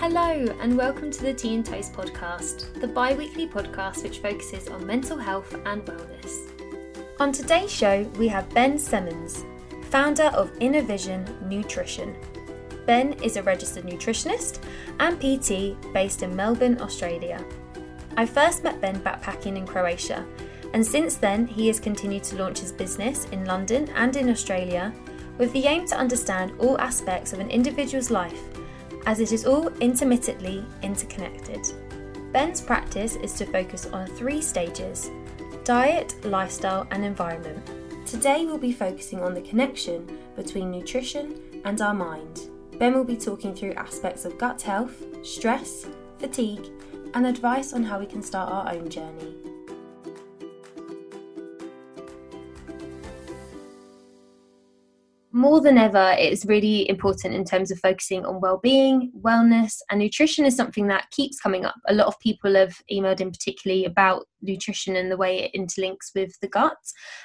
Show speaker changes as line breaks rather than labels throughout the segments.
Hello, and welcome to the Tea and Toast podcast, the bi weekly podcast which focuses on mental health and wellness. On today's show, we have Ben Simmons, founder of Inner Vision Nutrition. Ben is a registered nutritionist and PT based in Melbourne, Australia. I first met Ben backpacking in Croatia, and since then, he has continued to launch his business in London and in Australia with the aim to understand all aspects of an individual's life as it is all intermittently interconnected. Ben's practice is to focus on three stages diet, lifestyle, and environment. Today we'll be focusing on the connection between nutrition and our mind. Ben will be talking through aspects of gut health, stress, fatigue, and advice on how we can start our own journey. More than ever, it's really important in terms of focusing on well-being, wellness, and nutrition is something that keeps coming up. A lot of people have emailed in particularly about nutrition and the way it interlinks with the gut,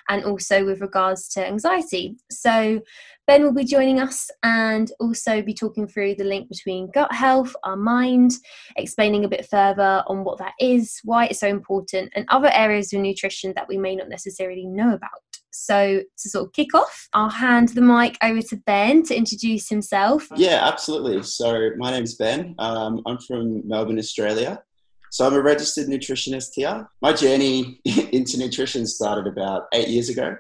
and also with regards to anxiety. So, Ben will be joining us and also be talking through the link between gut health, our mind, explaining a bit further on what that is, why it's so important, and other areas of nutrition that we may not necessarily know about. So, to sort of kick off, I'll hand the mic over to Ben to introduce himself.
Yeah, absolutely. So, my name's Ben. Um, I'm from Melbourne, Australia. So, I'm a registered nutritionist here. My journey into nutrition started about eight years ago.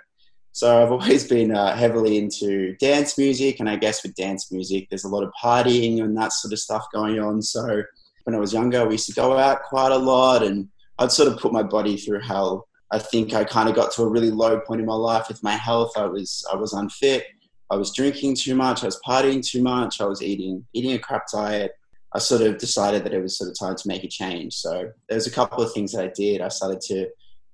So, I've always been uh, heavily into dance music, and I guess with dance music, there's a lot of partying and that sort of stuff going on. So, when I was younger, we used to go out quite a lot, and I'd sort of put my body through hell I think I kind of got to a really low point in my life with my health. I was I was unfit. I was drinking too much. I was partying too much. I was eating eating a crap diet. I sort of decided that it was sort of time to make a change. So there's a couple of things that I did. I started to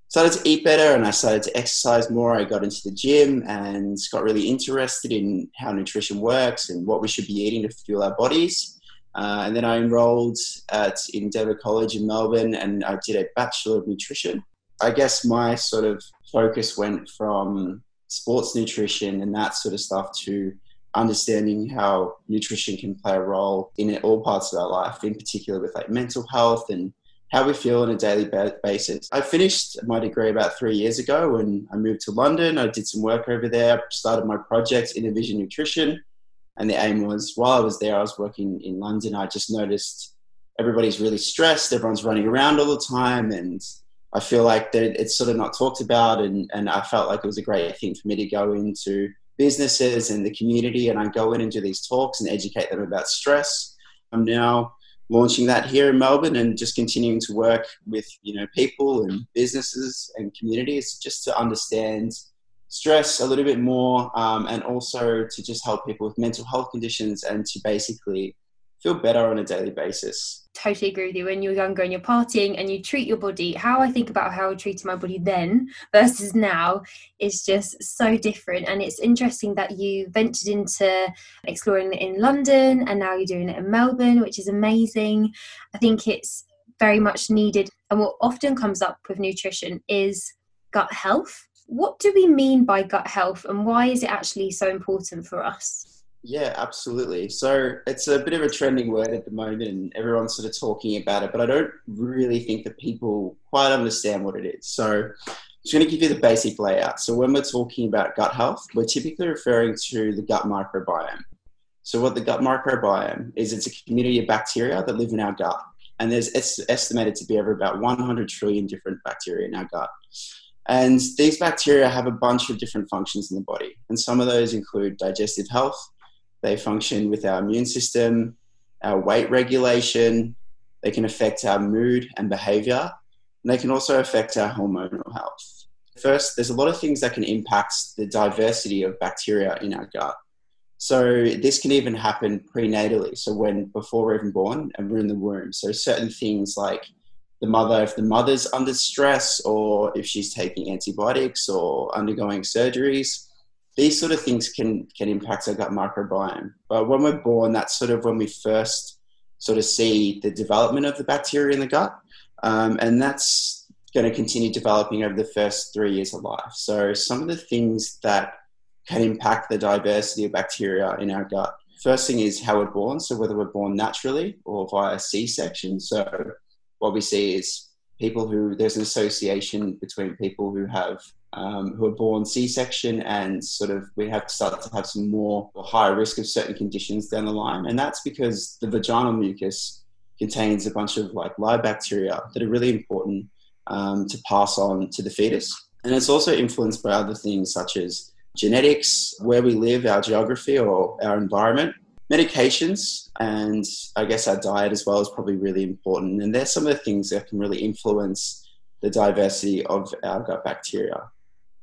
started to eat better and I started to exercise more. I got into the gym and got really interested in how nutrition works and what we should be eating to fuel our bodies. Uh, and then I enrolled at Endeavour College in Melbourne and I did a Bachelor of Nutrition. I guess my sort of focus went from sports nutrition and that sort of stuff to understanding how nutrition can play a role in all parts of our life, in particular with like mental health and how we feel on a daily basis. I finished my degree about three years ago when I moved to London. I did some work over there, started my project, Inner Vision Nutrition. And the aim was while I was there, I was working in London, I just noticed everybody's really stressed, everyone's running around all the time, and I feel like it's sort of not talked about, and, and I felt like it was a great thing for me to go into businesses and the community, and I go in and do these talks and educate them about stress. I'm now launching that here in Melbourne and just continuing to work with you know people and businesses and communities just to understand stress a little bit more, um, and also to just help people with mental health conditions and to basically feel better on a daily basis.
Totally agree with you. When you're younger and you're partying and you treat your body, how I think about how I treated my body then versus now is just so different. And it's interesting that you ventured into exploring it in London and now you're doing it in Melbourne, which is amazing. I think it's very much needed. And what often comes up with nutrition is gut health. What do we mean by gut health and why is it actually so important for us?
Yeah, absolutely. So it's a bit of a trending word at the moment, and everyone's sort of talking about it, but I don't really think that people quite understand what it is. So I'm just going to give you the basic layout. So when we're talking about gut health, we're typically referring to the gut microbiome. So what the gut microbiome is, it's a community of bacteria that live in our gut, and there's estimated to be over about 100 trillion different bacteria in our gut. And these bacteria have a bunch of different functions in the body, and some of those include digestive health they function with our immune system, our weight regulation. They can affect our mood and behavior. And they can also affect our hormonal health. First, there's a lot of things that can impact the diversity of bacteria in our gut. So this can even happen prenatally. So when before we're even born and we're in the womb. So certain things like the mother, if the mother's under stress or if she's taking antibiotics or undergoing surgeries, these sort of things can can impact our gut microbiome. But when we're born, that's sort of when we first sort of see the development of the bacteria in the gut, um, and that's going to continue developing over the first three years of life. So some of the things that can impact the diversity of bacteria in our gut First thing is how we're born, so whether we're born naturally or via C section. So, what we see is people who there's an association between people who have um, who are born C-section and sort of we have to start to have some more or higher risk of certain conditions down the line, and that's because the vaginal mucus contains a bunch of like live bacteria that are really important um, to pass on to the fetus, and it's also influenced by other things such as genetics, where we live, our geography, or our environment. Medications and I guess our diet as well is probably really important. And there's some of the things that can really influence the diversity of our gut bacteria.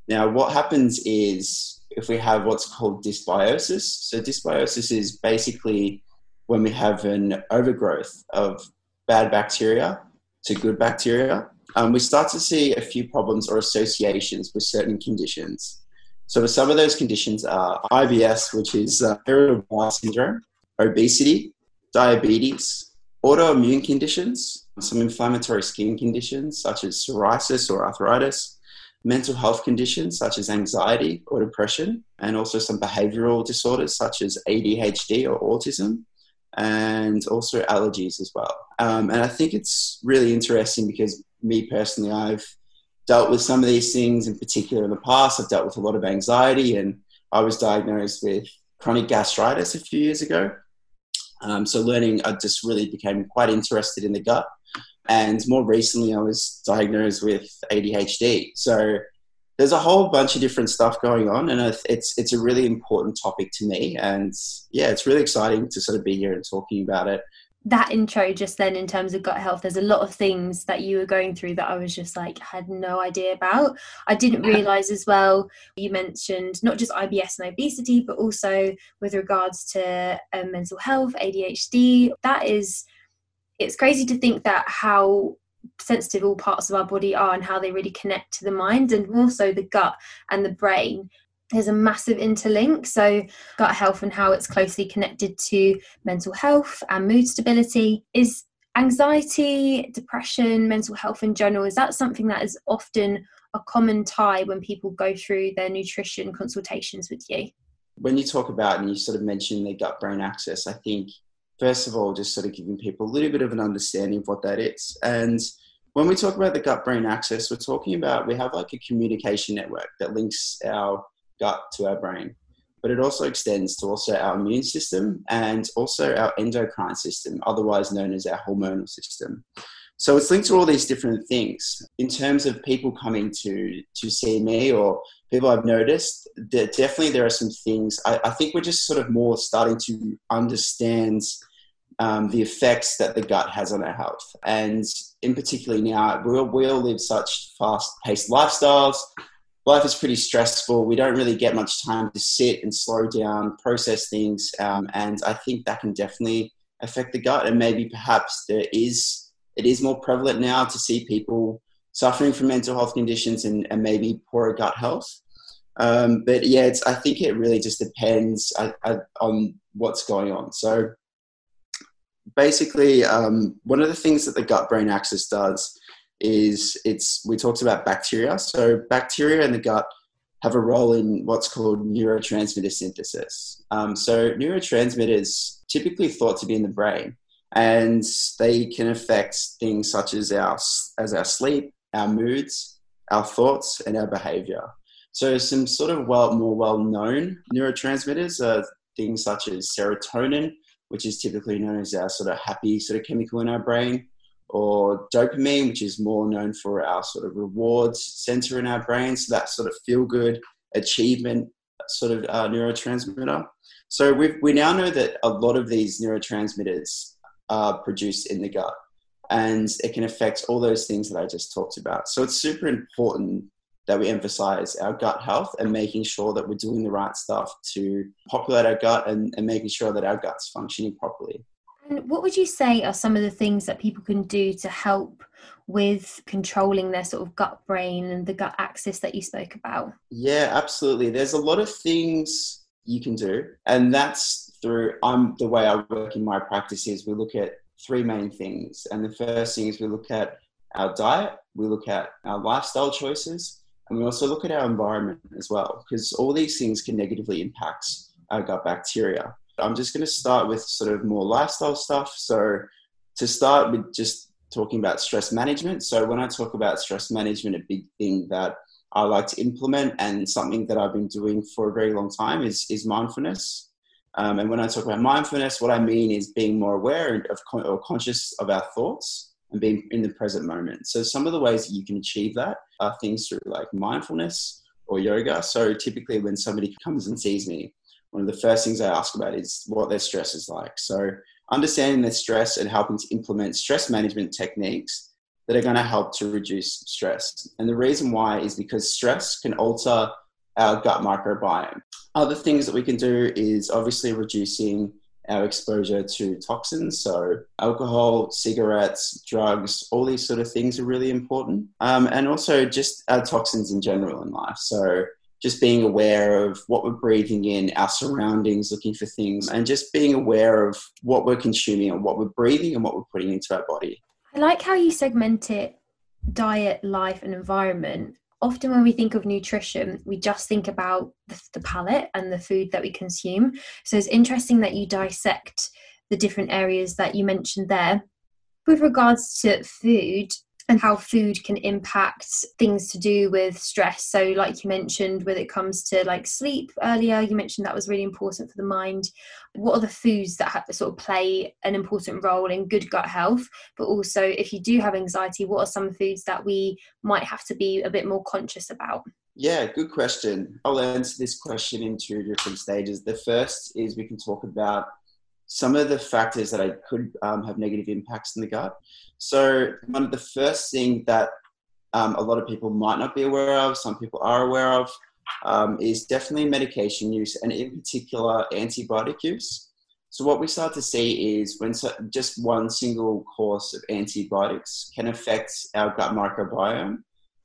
Now, what happens is if we have what's called dysbiosis. So, dysbiosis is basically when we have an overgrowth of bad bacteria to good bacteria. Um, we start to see a few problems or associations with certain conditions. So some of those conditions are IBS, which is uh, irritable bowel syndrome, obesity, diabetes, autoimmune conditions, some inflammatory skin conditions such as psoriasis or arthritis, mental health conditions such as anxiety or depression, and also some behavioral disorders such as ADHD or autism, and also allergies as well. Um, and I think it's really interesting because me personally, I've dealt with some of these things in particular in the past. I've dealt with a lot of anxiety, and I was diagnosed with chronic gastritis a few years ago. Um, so, learning, I just really became quite interested in the gut. And more recently, I was diagnosed with ADHD. So, there's a whole bunch of different stuff going on, and it's it's a really important topic to me. And yeah, it's really exciting to sort of be here and talking about it
that intro just then in terms of gut health there's a lot of things that you were going through that i was just like had no idea about. I didn't realize as well you mentioned not just ibs and obesity but also with regards to um, mental health adhd that is it's crazy to think that how sensitive all parts of our body are and how they really connect to the mind and also the gut and the brain there's a massive interlink. So, gut health and how it's closely connected to mental health and mood stability. Is anxiety, depression, mental health in general, is that something that is often a common tie when people go through their nutrition consultations with you?
When you talk about and you sort of mention the gut brain axis, I think, first of all, just sort of giving people a little bit of an understanding of what that is. And when we talk about the gut brain axis, we're talking about we have like a communication network that links our gut to our brain. But it also extends to also our immune system and also our endocrine system, otherwise known as our hormonal system. So it's linked to all these different things. In terms of people coming to to see me or people I've noticed, that definitely there are some things. I, I think we're just sort of more starting to understand um, the effects that the gut has on our health. And in particularly now, we all, we all live such fast-paced lifestyles life is pretty stressful. We don't really get much time to sit and slow down, process things, um, and I think that can definitely affect the gut. And maybe perhaps there is it is more prevalent now to see people suffering from mental health conditions and, and maybe poorer gut health. Um, but yeah, it's, I think it really just depends I, I, on what's going on. So basically, um, one of the things that the gut brain axis does is it's we talked about bacteria. So bacteria in the gut have a role in what's called neurotransmitter synthesis. Um, so neurotransmitters typically thought to be in the brain, and they can affect things such as our as our sleep, our moods, our thoughts, and our behavior. So some sort of well more well known neurotransmitters are things such as serotonin, which is typically known as our sort of happy sort of chemical in our brain or dopamine, which is more known for our sort of rewards center in our brain. So that sort of feel good achievement sort of uh, neurotransmitter. So we we now know that a lot of these neurotransmitters are produced in the gut and it can affect all those things that I just talked about. So it's super important that we emphasize our gut health and making sure that we're doing the right stuff to populate our gut and, and making sure that our gut's functioning properly.
And what would you say are some of the things that people can do to help with controlling their sort of gut brain and the gut axis that you spoke about?
Yeah, absolutely. There's a lot of things you can do, and that's through I'm the way I work in my practice is we look at three main things. And the first thing is we look at our diet, we look at our lifestyle choices, and we also look at our environment as well, because all these things can negatively impact our gut bacteria. I'm just going to start with sort of more lifestyle stuff. So, to start with, just talking about stress management. So, when I talk about stress management, a big thing that I like to implement and something that I've been doing for a very long time is, is mindfulness. Um, and when I talk about mindfulness, what I mean is being more aware of or conscious of our thoughts and being in the present moment. So some of the ways that you can achieve that are things through like mindfulness or yoga. So typically when somebody comes and sees me, one of the first things I ask about is what their stress is like. So understanding their stress and helping to implement stress management techniques that are going to help to reduce stress. And the reason why is because stress can alter our gut microbiome. Other things that we can do is obviously reducing our exposure to toxins. So, alcohol, cigarettes, drugs, all these sort of things are really important. Um, and also just our toxins in general in life. So, just being aware of what we're breathing in, our surroundings, looking for things, and just being aware of what we're consuming and what we're breathing and what we're putting into our body.
I like how you segment it diet, life, and environment often when we think of nutrition, we just think about the, the palate and the food that we consume. So it's interesting that you dissect the different areas that you mentioned there. With regards to food, and how food can impact things to do with stress. So, like you mentioned, when it comes to like sleep earlier, you mentioned that was really important for the mind. What are the foods that have, sort of play an important role in good gut health? But also, if you do have anxiety, what are some foods that we might have to be a bit more conscious about?
Yeah, good question. I'll answer this question in two different stages. The first is we can talk about some of the factors that I could um, have negative impacts in the gut. So, one of the first thing that um, a lot of people might not be aware of, some people are aware of, um, is definitely medication use and, in particular, antibiotic use. So, what we start to see is when so, just one single course of antibiotics can affect our gut microbiome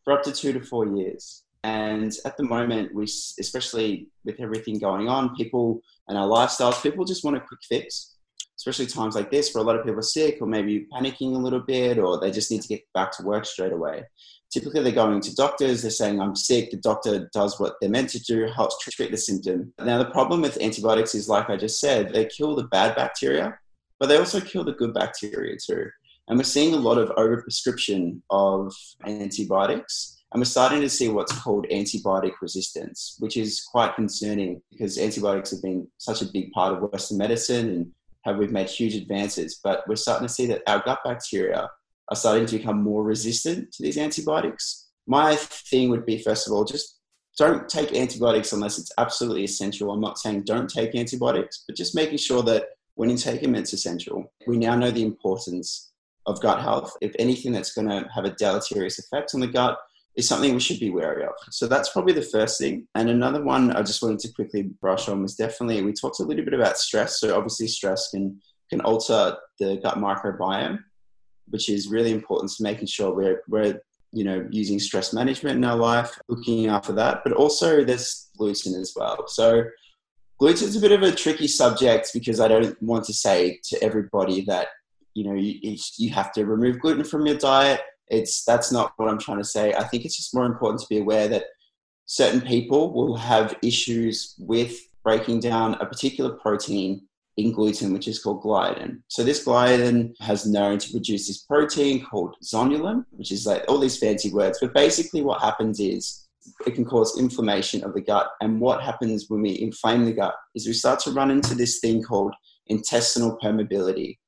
for up to two to four years. And at the moment, we, especially with everything going on, people and our lifestyles, people just want a quick fix, especially times like this where a lot of people are sick or maybe panicking a little bit or they just need to get back to work straight away. Typically, they're going to doctors, they're saying, I'm sick. The doctor does what they're meant to do, helps treat the symptom. Now, the problem with antibiotics is, like I just said, they kill the bad bacteria, but they also kill the good bacteria too. And we're seeing a lot of overprescription of antibiotics and we're starting to see what's called antibiotic resistance, which is quite concerning because antibiotics have been such a big part of Western medicine and have we've made huge advances. But we're starting to see that our gut bacteria are starting to become more resistant to these antibiotics. My thing would be, first of all, just don't take antibiotics unless it's absolutely essential. I'm not saying don't take antibiotics, but just making sure that when you take them, it's essential. We now know the importance of gut health. If anything that's going to have a deleterious effect on the gut, is something we should be wary of. So that's probably the first thing. And another one I just wanted to quickly brush on was definitely we talked a little bit about stress. So obviously stress can can alter the gut microbiome, which is really important to making sure we're we're you know using stress management in our life, looking after that. But also there's gluten as well. So gluten is a bit of a tricky subject because I don't want to say to everybody that you know you, you have to remove gluten from your diet it's that's not what I'm trying to say. I think it's just more important to be aware that certain people will have issues with breaking down a particular protein in gluten, which is called gliadin. So this gliadin has known to produce this protein called zonulin, which is like all these fancy words. But basically, what happens is it can cause inflammation of the gut. And what happens when we inflame the gut is we start to run into this thing called intestinal permeability,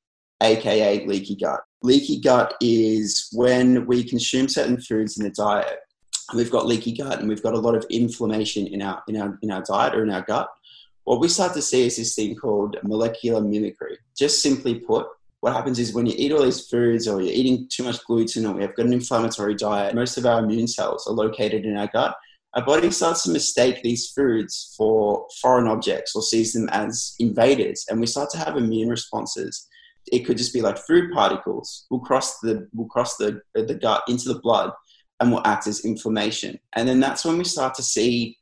aka leaky gut. Leaky gut is when we consume certain foods in the diet. We've got leaky gut and we've got a lot of inflammation in our, in our, in our diet or in our gut. What we start to see is this thing called molecular mimicry. Just simply put, what happens is when you eat all these foods or you're eating too much gluten or we have got an inflammatory diet, most of our immune cells are located in our gut. Our body starts to mistake these foods for foreign objects or sees them as invaders, and we start to have immune responses it could just be like food particles will cross the will cross the the gut into the blood and will act as inflammation. And then that's when we start to see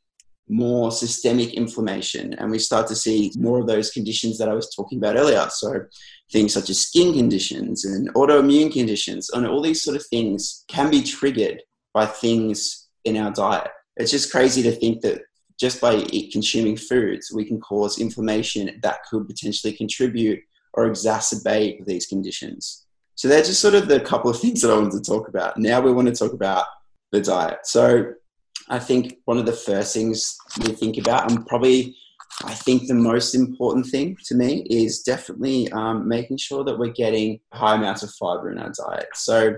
more systemic inflammation and we start to see more of those conditions that I was talking about earlier. So things such as skin conditions and autoimmune conditions and all these sort of things can be triggered by things in our diet. It's just crazy to think that just by consuming foods, we can cause inflammation that could potentially contribute or exacerbate these conditions. So they're just sort of the couple of things that I wanted to talk about. Now we want to talk about the diet. So I think one of the first things we think about, and probably I think the most important thing to me is definitely um, making sure that we're getting high amounts of fiber in our diet. So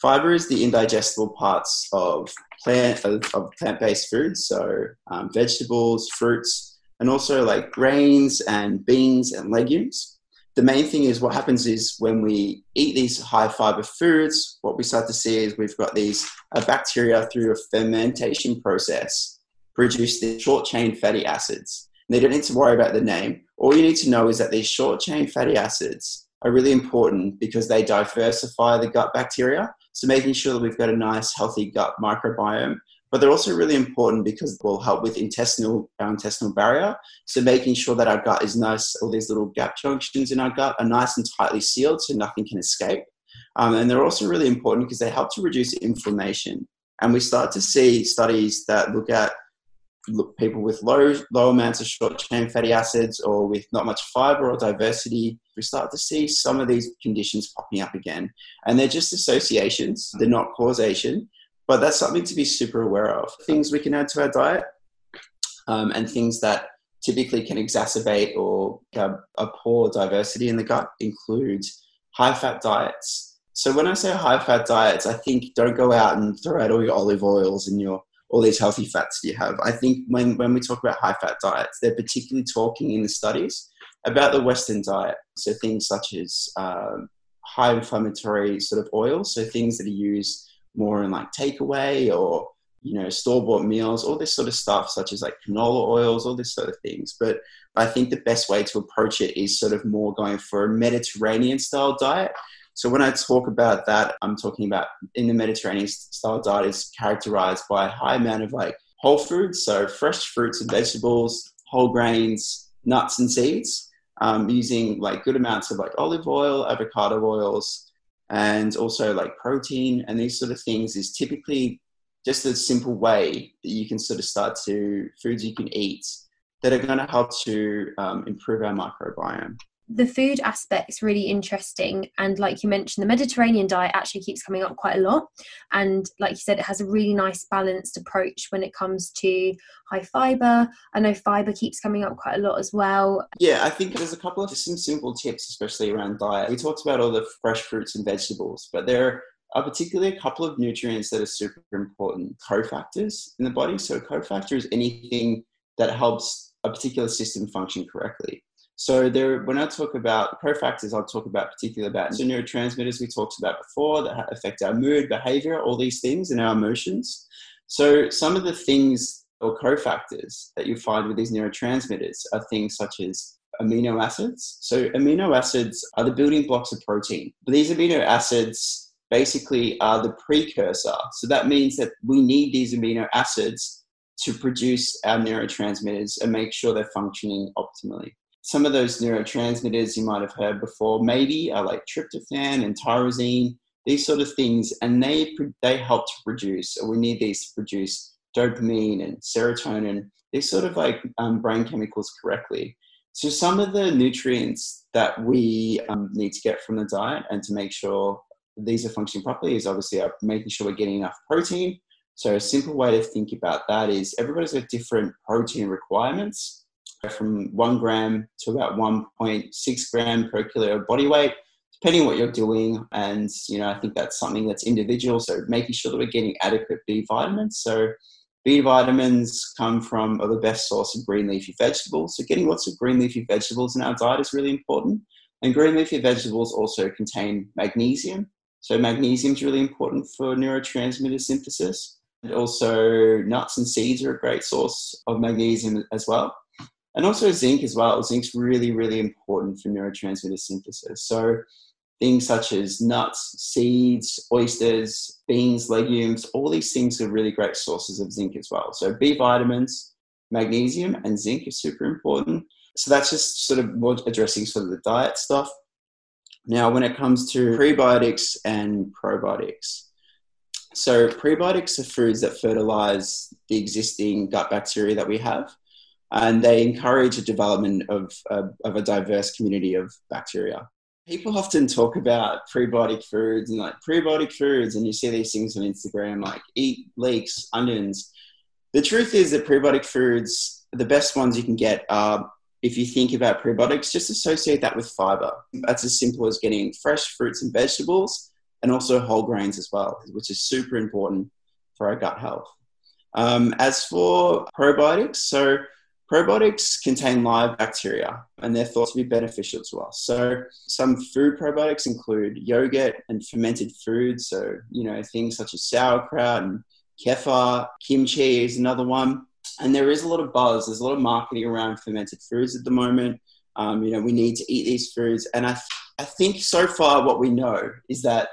fiber is the indigestible parts of plant of, plant-based foods, so um, vegetables, fruits, and also like grains and beans and legumes the main thing is what happens is when we eat these high fiber foods, what we start to see is we've got these uh, bacteria through a fermentation process produce these short chain fatty acids. And they don't need to worry about the name. All you need to know is that these short chain fatty acids are really important because they diversify the gut bacteria. So making sure that we've got a nice, healthy gut microbiome but they're also really important because they will help with intestinal our intestinal barrier. So making sure that our gut is nice, all these little gap junctions in our gut are nice and tightly sealed, so nothing can escape. Um, and they're also really important because they help to reduce inflammation. And we start to see studies that look at look, people with low low amounts of short chain fatty acids or with not much fiber or diversity. We start to see some of these conditions popping up again, and they're just associations. They're not causation but that's something to be super aware of. Things we can add to our diet um, and things that typically can exacerbate or have a poor diversity in the gut include high fat diets. So when I say high fat diets, I think don't go out and throw out all your olive oils and your all these healthy fats you have. I think when, when we talk about high fat diets, they're particularly talking in the studies about the Western diet. So things such as um, high inflammatory sort of oils, so things that are used more in like takeaway or you know store bought meals, all this sort of stuff, such as like canola oils, all this sort of things. But I think the best way to approach it is sort of more going for a Mediterranean style diet. So when I talk about that, I'm talking about in the Mediterranean style diet is characterized by a high amount of like whole foods, so fresh fruits and vegetables, whole grains, nuts and seeds, um, using like good amounts of like olive oil, avocado oils, and also like protein and these sort of things is typically just a simple way that you can sort of start to foods you can eat that are going to help to um, improve our microbiome
the food aspect's really interesting. And like you mentioned the mediterranean diet actually keeps coming up quite a lot. And like you said it has a really nice balanced approach when it comes to high fiber. I know fiber keeps coming up quite a lot as well.
Yeah i think there's a couple of just some simple tips especially around diet. We talked about all the fresh fruits and vegetables but there are particularly a couple of nutrients that are super important. Cofactors in the body. So a cofactor is anything that helps a particular system function correctly so there, when I talk about cofactors, I'll talk about particularly about neurotransmitters we talked about before that affect our mood, behavior, all these things, and our emotions. So some of the things or cofactors that you find with these neurotransmitters are things such as amino acids. So amino acids are the building blocks of protein. These amino acids basically are the precursor. So that means that we need these amino acids to produce our neurotransmitters and make sure they're functioning optimally some of those neurotransmitters you might have heard before maybe are like tryptophan and tyrosine, these sort of things, and they they help to produce. Or we need these to produce dopamine and serotonin. These sort of like um, brain chemicals correctly. So some of the nutrients that we um, need to get from the diet and to make sure these are functioning properly is obviously uh, making sure we're getting enough protein. So a simple way to think about that is everybody's got different protein requirements from one gram to about 1.6 gram per kilo of body weight, depending what you're doing. And, you know, I think that's something that's individual. So making sure that we're getting adequate B vitamins. So B vitamins come from the best source of green leafy vegetables. So getting lots of green leafy vegetables in our diet is really important. And green leafy vegetables also contain magnesium. So magnesium is really important for neurotransmitter synthesis. And also nuts and seeds are a great source of magnesium as well and also zinc as well. Zinc's really, really important for neurotransmitter synthesis. So things such as nuts, seeds, oysters, beans, legumes, all these things are really great sources of zinc as well. So B vitamins, magnesium, and zinc are super important. So that's just sort of more addressing sort of the diet stuff. Now, when it comes to prebiotics and probiotics, So, prebiotics are foods that fertilize the existing gut bacteria that we have, and they encourage the development of, of, of a diverse community of bacteria. People often talk about prebiotic foods and like prebiotic foods, and you see these things on Instagram like eat leeks, onions. The truth is that prebiotic foods, the best ones you can get are if you think about prebiotics, just associate that with fiber. That's as simple as getting fresh fruits and vegetables and also whole grains as well, which is super important for our gut health. Um, as for probiotics, so probiotics contain live bacteria and they're thought to be beneficial to us. So some food probiotics include yogurt and fermented foods. So, you know, things such as sauerkraut and kefir, kimchi is another one. And there is a lot of buzz. There's a lot of marketing around fermented foods at the moment. Um, you know, we need to eat these foods. And I, th- I think so far what we know is that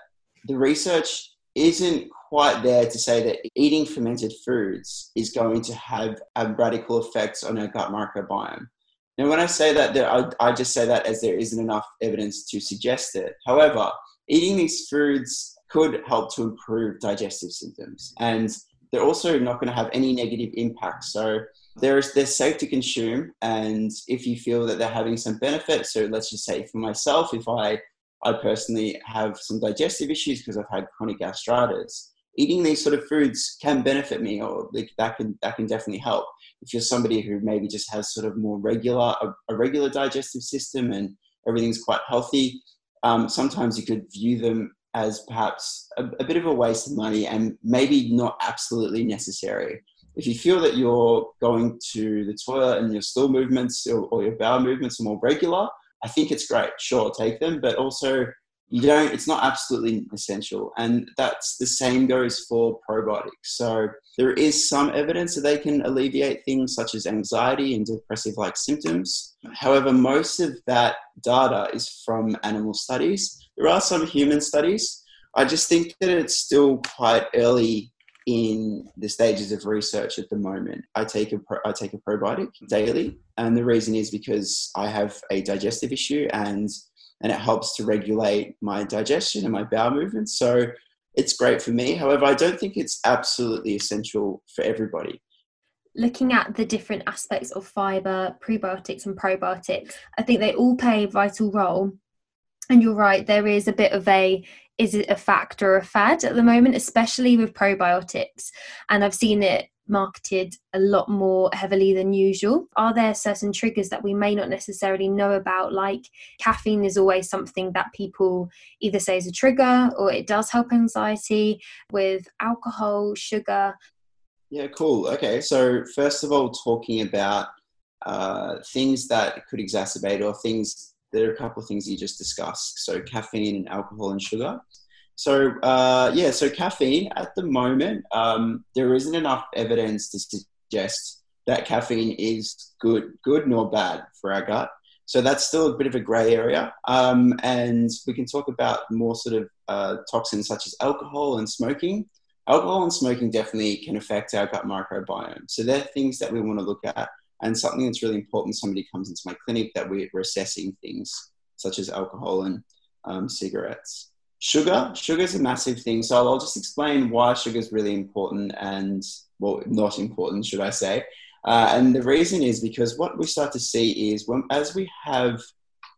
the research isn't quite there to say that eating fermented foods is going to have a radical effects on our gut microbiome. Now, when I say that, I, just say that as there isn't enough evidence to suggest it. However, eating these foods could help to improve digestive symptoms, and they're also not going to have any negative impact. So they're, they're safe to consume, and if you feel that they're having some benefit, so let's just say for myself, if I I personally have some digestive issues because I've had chronic gastritis. Eating these sort of foods can benefit me, or that can that can definitely help. If you're somebody who maybe just has sort of more regular a, a regular digestive system and everything's quite healthy, um, sometimes you could view them as perhaps a, a bit of a waste of money and maybe not absolutely necessary. If you feel that you're going to the toilet and your stool movements or, or your bowel movements are more regular, I think it's great. Sure, take them, but also you don't. It's not absolutely essential, and that's the same goes for probiotics. So there is some evidence that they can alleviate things such as anxiety and depressive-like symptoms. However, most of that data is from animal studies. There are some human studies. I just think that it's still quite early in the stages of research at the moment. I take a pro, I take a probiotic daily, and the reason is because I have a digestive issue, and and it helps to regulate my digestion and my bowel movements. So it's great for me. However, I don't think it's absolutely essential for everybody.
Looking at the different aspects of fiber, prebiotics, and probiotics, I think they all play a vital role. And you're right, there is a bit of a is it a fact or a fad at the moment, especially with probiotics? And I've seen it marketed a lot more heavily than usual? Are there certain triggers that we may not necessarily know about? Like caffeine is always something that people either say is a trigger or it does help anxiety with alcohol, sugar.
Yeah, cool. Okay, so first of all, talking about uh, things that could exacerbate or things there are a couple of things you just discussed. So caffeine and alcohol and sugar. So uh, yeah, so caffeine at the moment um, there isn't enough evidence to suggest that caffeine is good, good nor bad for our gut. So that's still a bit of a grey area, um, and we can talk about more sort of uh, toxins such as alcohol and smoking. Alcohol and smoking definitely can affect our gut microbiome. So they're things that we want to look at and something that's really important somebody comes into my clinic that we're assessing things such as alcohol and um, cigarettes sugar. Sugar is a massive thing. So i'll just explain why sugar is really important and well not important should i say. Uh, and the reason is because what we start to see is when as we have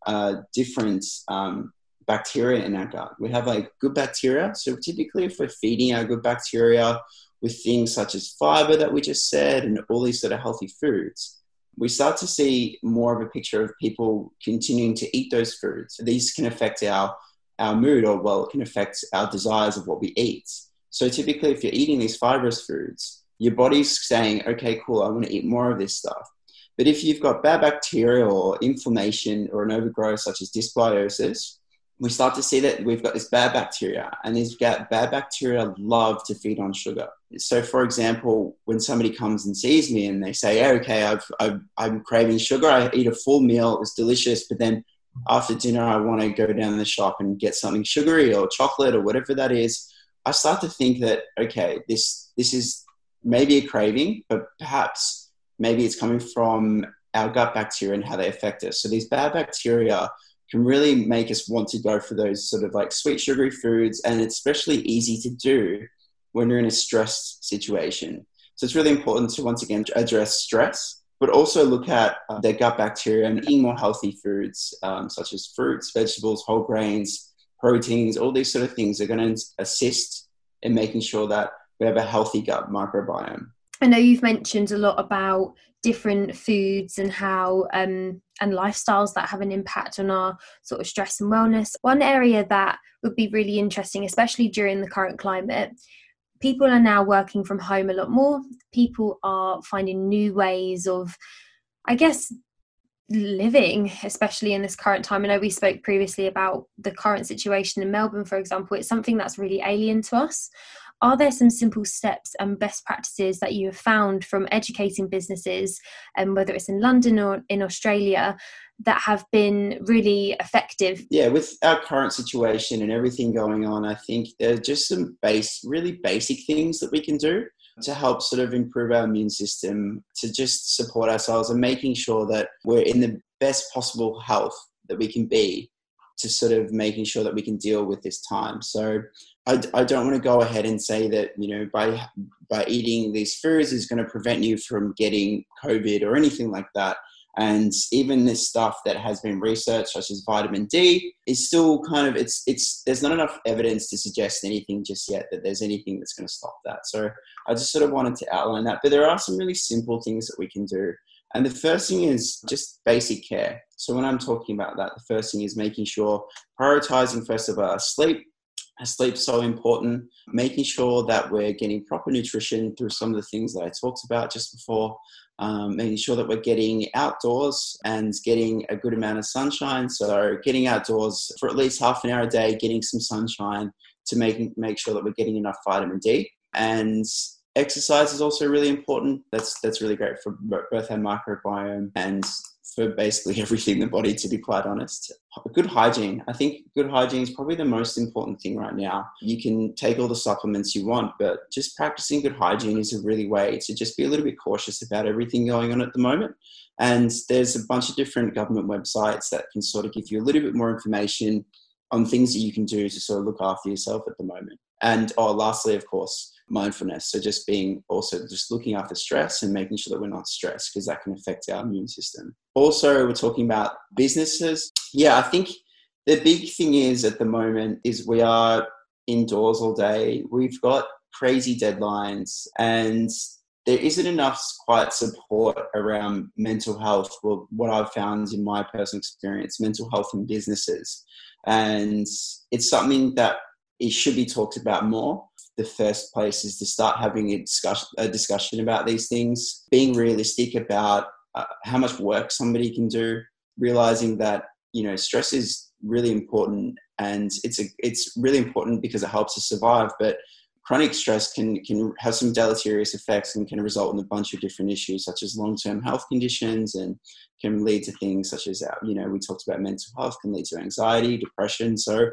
uh, different um, bacteria in our gut we have like good bacteria. So typically if we're feeding our good bacteria with things such as fiber that we just said and all these sort of healthy foods, we start to see more of a picture of people continuing to eat those foods. These can affect our, our mood, or well, it can affect our desires of what we eat. So typically, if you're eating these fibrous foods, your body's saying, okay, cool, I want to eat more of this stuff. But if you've got bad bacteria or inflammation or an overgrowth, such as dysbiosis, we start to see that we've got this bad bacteria, and these bad bacteria love to feed on sugar. So, for example, when somebody comes and sees me and they say, "Okay, I've, I've, I'm craving sugar. I eat a full meal. It was delicious, but then after dinner, I want to go down the shop and get something sugary or chocolate or whatever that is." I start to think that okay, this this is maybe a craving, but perhaps maybe it's coming from our gut bacteria and how they affect us. So these bad bacteria can really make us want to go for those sort of like sweet sugary foods and it's especially easy to do when you're in a stressed situation. So it's really important to once again address stress, but also look at uh, their gut bacteria and eating more healthy foods, um, such as fruits, vegetables, whole grains, proteins, all these sort of things are going to assist in making sure that we have a healthy gut microbiome.
I know you've mentioned a lot about different foods and how um, and lifestyles that have an impact on our sort of stress and wellness. One area that would be really interesting, especially during the current climate, people are now working from home a lot more. People are finding new ways of, I guess, living, especially in this current time. I know we spoke previously about the current situation in Melbourne, for example. It's something that's really alien to us are there some simple steps and best practices that you have found from educating businesses, and um, whether it's in London or in Australia, that have been really effective?
Yeah, with our current situation and everything going on, I think there are just some base, really basic things that we can do to help sort of improve our immune system, to just support ourselves and making sure that we're in the best possible health that we can be to sort of making sure that we can deal with this time. So I, I don't want to go ahead and say that you know by by eating these foods is going to prevent you from getting COVID or anything like that. And even this stuff that has been researched, such as vitamin D, is still kind of it's it's there's not enough evidence to suggest anything just yet that there's anything that's going to stop that. So I just sort of wanted to outline that. But there are some really simple things that we can do. And the first thing is just basic care. So when I'm talking about that, the first thing is making sure prioritizing first of all sleep Sleep's so important. Making sure that we're getting proper nutrition through some of the things that I talked about just before. Um, making sure that we're getting outdoors and getting a good amount of sunshine. So getting outdoors for at least half an hour a day, getting some sunshine to make make sure that we're getting enough vitamin D. And exercise is also really important. That's that's really great for both our microbiome and for basically everything in the body, to be quite honest. Good hygiene. I think good hygiene is probably the most important thing right now. You can take all the supplements you want, but just practicing good hygiene is a really way to just be a little bit cautious about everything going on at the moment. And there's a bunch of different government websites that can sort of give you a little bit more information on things that you can do to sort of look after yourself at the moment. And oh, lastly, of course, mindfulness. So just being also just looking after stress and making sure that we're not stressed because that can affect our immune system. Also, we're talking about businesses. Yeah, I think the big thing is at the moment is we are indoors all day. We've got crazy deadlines and there isn't enough quiet support around mental health. Well, what I've found in my personal experience, mental health in businesses. And it's something that it should be talked about more. The first place is to start having a discussion, a discussion about these things, being realistic about uh, how much work somebody can do, realizing that you know stress is really important. And it's a, it's really important because it helps us survive, but chronic stress can can have some deleterious effects and can result in a bunch of different issues such as long-term health conditions and can lead to things such as uh, you know we talked about mental health can lead to anxiety depression so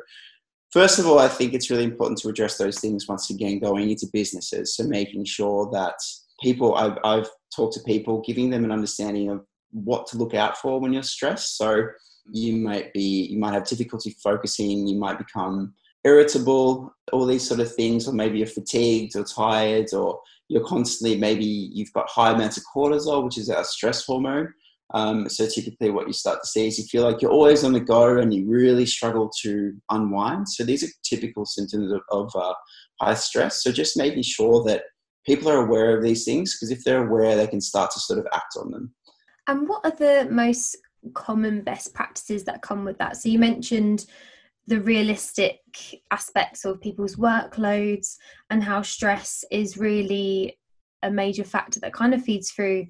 First of all, I think it's really important to address those things once again going into businesses. So making sure that people, I've, I've talked to people, giving them an understanding of what to look out for when you're stressed. So you might be, you might have difficulty focusing, you might become irritable, all these sort of things, or maybe you're fatigued or tired, or you're constantly, maybe you've got high amounts of cortisol, which is our stress hormone. Um, so typically, what you start to see is you feel like you're always on the go and you really struggle to unwind. So these are typical symptoms of, of uh, high stress. So just making sure that people are aware of these things because if they're aware, they can start to sort of act on them.
And what are the most common best practices that come with that? So you mentioned the realistic aspects of people's workloads and how stress is really a major factor that kind of feeds through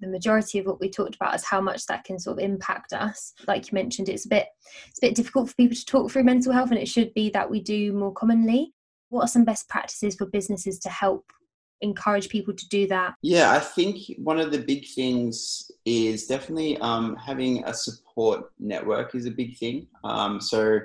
the majority of what we talked about is how much that can sort of impact us. Like you mentioned it's a bit it's a bit difficult for people to talk through mental health and it should be that we do more commonly. What are some best practices for businesses to help encourage people to do that?
Yeah i think one of the big things is definitely um, having a support network is a big thing. Um, so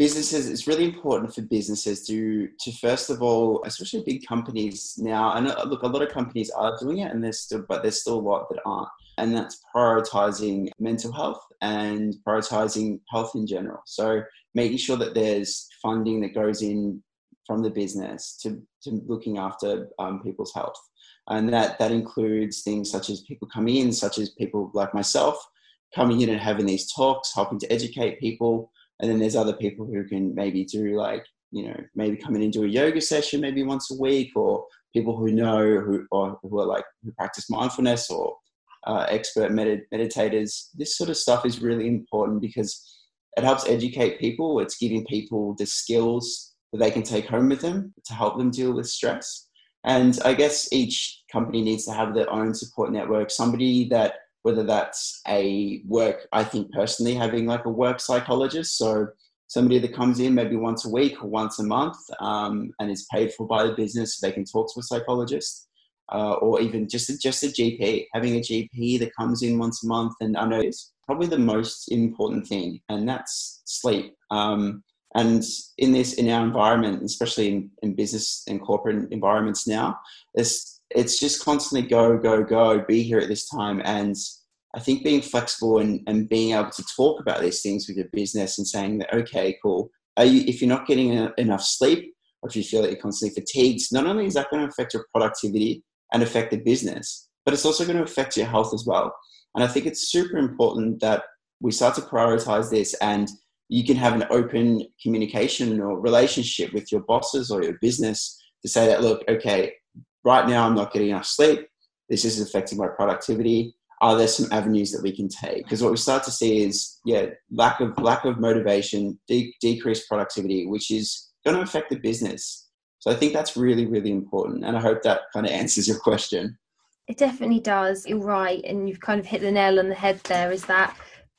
businesses it's really important for businesses to to first of all especially big companies now and look a lot of companies are doing it and there's still but there's still a lot that aren't and that's prioritizing mental health and prioritizing health in general so making sure that there's funding that goes in from the business to, to looking after um, people's health. And that, that includes things such as people coming in, such as people like myself coming in and having these talks, helping to educate people. And then there's other people who can maybe do like, you know, maybe come in and do a yoga session maybe once a week, or people who know who, or who are like, who practice mindfulness or uh, expert med- meditators. This sort of stuff is really important because it helps educate people. It's giving people the skills that they can take home with them to help them deal with stress. And I guess each company needs to have their own support network. Somebody that, whether that's a work, I think personally having like a work psychologist. So somebody that comes in maybe once a week or once a month um, and is paid for by the business so they can talk to a psychologist uh, or even just a, just a GP, having a GP that comes in once a month. And I know it's probably the most important thing, and that's sleep. Um, and in this, in our environment, especially in, in business and corporate environments now, it's it's just constantly go, go, go, be here at this time. And I think being flexible and, and being able to talk about these things with your business and saying that, okay, cool. Are you, if you're not getting enough sleep, or if you feel that you're constantly fatigued, not only is that going to affect your productivity, and affect the business, but it's also going to affect your health as well. And I think it's super important that we start to prioritize this and you can have an open communication or relationship with your bosses or your business to say that, look, okay, right now I'm not getting enough sleep. This is affecting my productivity. Are there some avenues that we can take? Because what we start to see is, yeah, lack of lack of motivation, de- decreased productivity, which is going to affect the business. So I think that's really, really important. And I hope that kind of answers your question.
It definitely does. You're right. And you've kind of hit the nail on the head there is that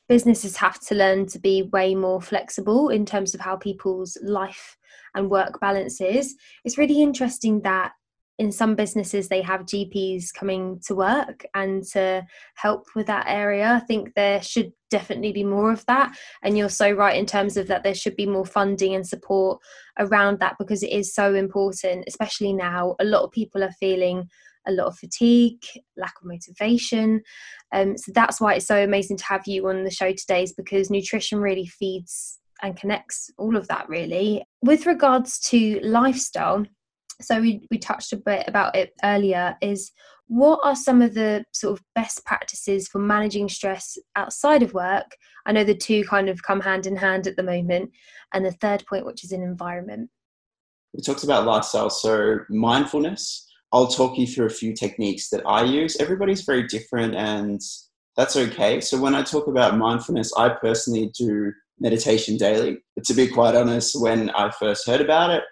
businesses have to learn to be way more flexible in terms of how people's life and work balance is. It's really interesting that in some businesses they have GPs coming to work and to help with that area. I think there should definitely be more of that. And you're so right in terms of that there should be more funding and support around that because it is so important, especially now. A lot of people are feeling a lot of fatigue, lack of motivation. Um, so that's why it's so amazing to have you on the show today, is because nutrition really feeds and connects all of that, really. With regards to lifestyle, so we, we touched a bit about it earlier is what are some of the sort of best practices for managing stress outside of work? I know the two kind of come hand in hand at the moment. And the third point which is an environment.
We talked about lifestyle so mindfulness. I'll talk you through a few techniques that i use. Everybody's very different and that's okay. So when i talk about mindfulness i personally do meditation daily. But to be quite honest when i first heard about it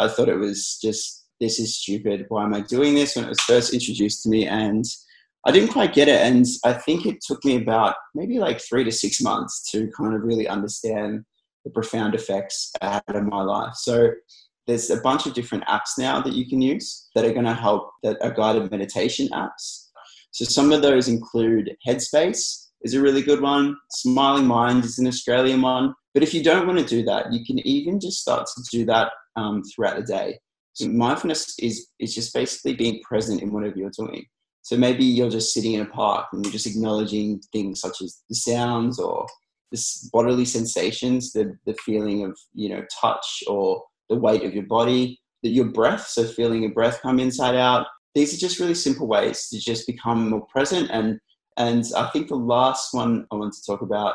I thought it was just, this is stupid. Why am I doing this? When it was first introduced to me, and I didn't quite get it. And I think it took me about maybe like three to six months to kind of really understand the profound effects it had on my life. So there's a bunch of different apps now that you can use that are going to help, that are guided meditation apps. So some of those include Headspace is a really good one. Smiling Mind is an Australian one. But if you don't want to do that, you can even just start to do that um, throughout the day. So mindfulness is is just basically being present in whatever you're doing. So maybe you're just sitting in a park and you're just acknowledging things such as the sounds or the bodily sensations, the the feeling of you know touch or the weight of your body, that your breath. So feeling your breath come inside out. These are just really simple ways to just become more present and and I think the last one I want to talk about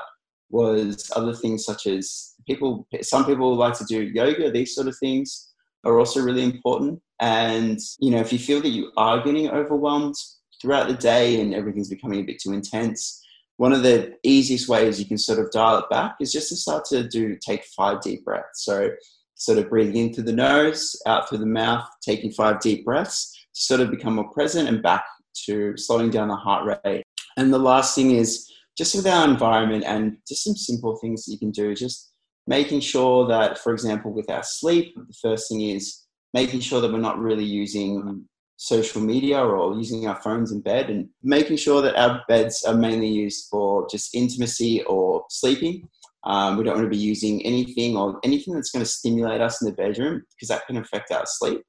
was other things such as people, some people like to do yoga, these sort of things are also really important. And, you know, if you feel that you are getting overwhelmed throughout the day and everything's becoming a bit too intense, one of the easiest ways you can sort of dial it back is just to start to do take five deep breaths. So, sort of breathing in through the nose, out through the mouth, taking five deep breaths to sort of become more present and back to slowing down the heart rate. And the last thing is just with our environment and just some simple things that you can do. Just making sure that, for example, with our sleep, the first thing is making sure that we're not really using social media or using our phones in bed and making sure that our beds are mainly used for just intimacy or sleeping. Um, we don't want to be using anything or anything that's going to stimulate us in the bedroom because that can affect our sleep,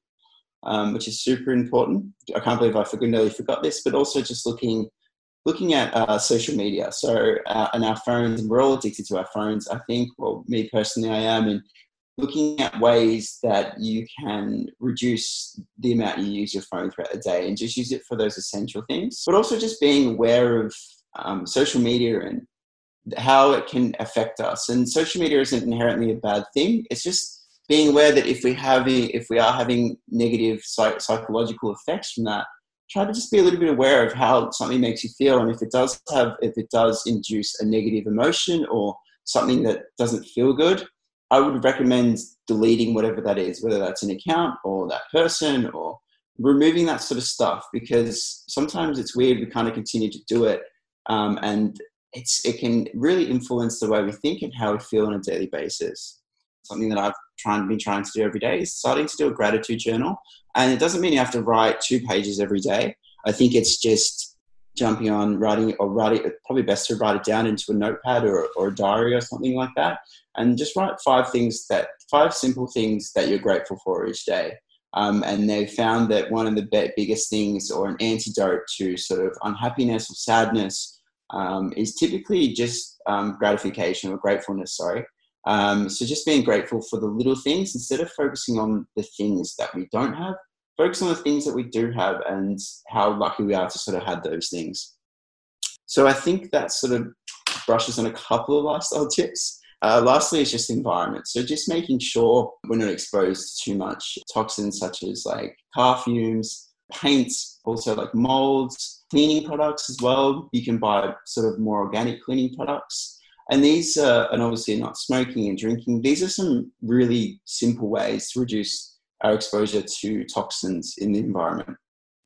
um, which is super important. I can't believe I nearly forgot this, but also just looking looking at uh, social media. So, uh, and our phones, and we're all addicted to our phones. I think, well, me personally, I am, and looking at ways that you can reduce the amount you use your phone throughout the day and just use it for those essential things. But also just being aware of um, social media and how it can affect us. And social media isn't inherently a bad thing. It's just being aware that if we have if we are having negative psychological effects from that, try to just be a little bit aware of how something makes you feel, and if it does have if it does induce a negative emotion or something that doesn't feel good, I would recommend deleting whatever that is, whether that's an account or that person or removing that sort of stuff because sometimes it's weird we kind of continue to do it um, and it's it can really influence the way we think and how we feel on a daily basis something that I've trying been trying to do every day is starting to do a gratitude journal. And it doesn't mean you have to write two pages every day. I think it's just jumping on writing or writing probably best to write it down into a notepad or, or a diary or something like that and just write five things that five simple things that you're grateful for each day um, and they found that one of the biggest things or an antidote to sort of unhappiness or sadness um, is typically just um, gratification or gratefulness sorry um, so just being grateful for the little things instead of focusing on the things that we don't have, focus on the things that we do have and how lucky we are to sort of have those things. So I think that sort of brushes on a couple of lifestyle tips. Uh, lastly, is just environment. So just making sure we're not exposed to too much toxins such as like car fumes, paints, also like molds, cleaning products as well. You can buy sort of more organic cleaning products. And these, uh, and obviously not smoking and drinking, these are some really simple ways to reduce our exposure to toxins in the environment.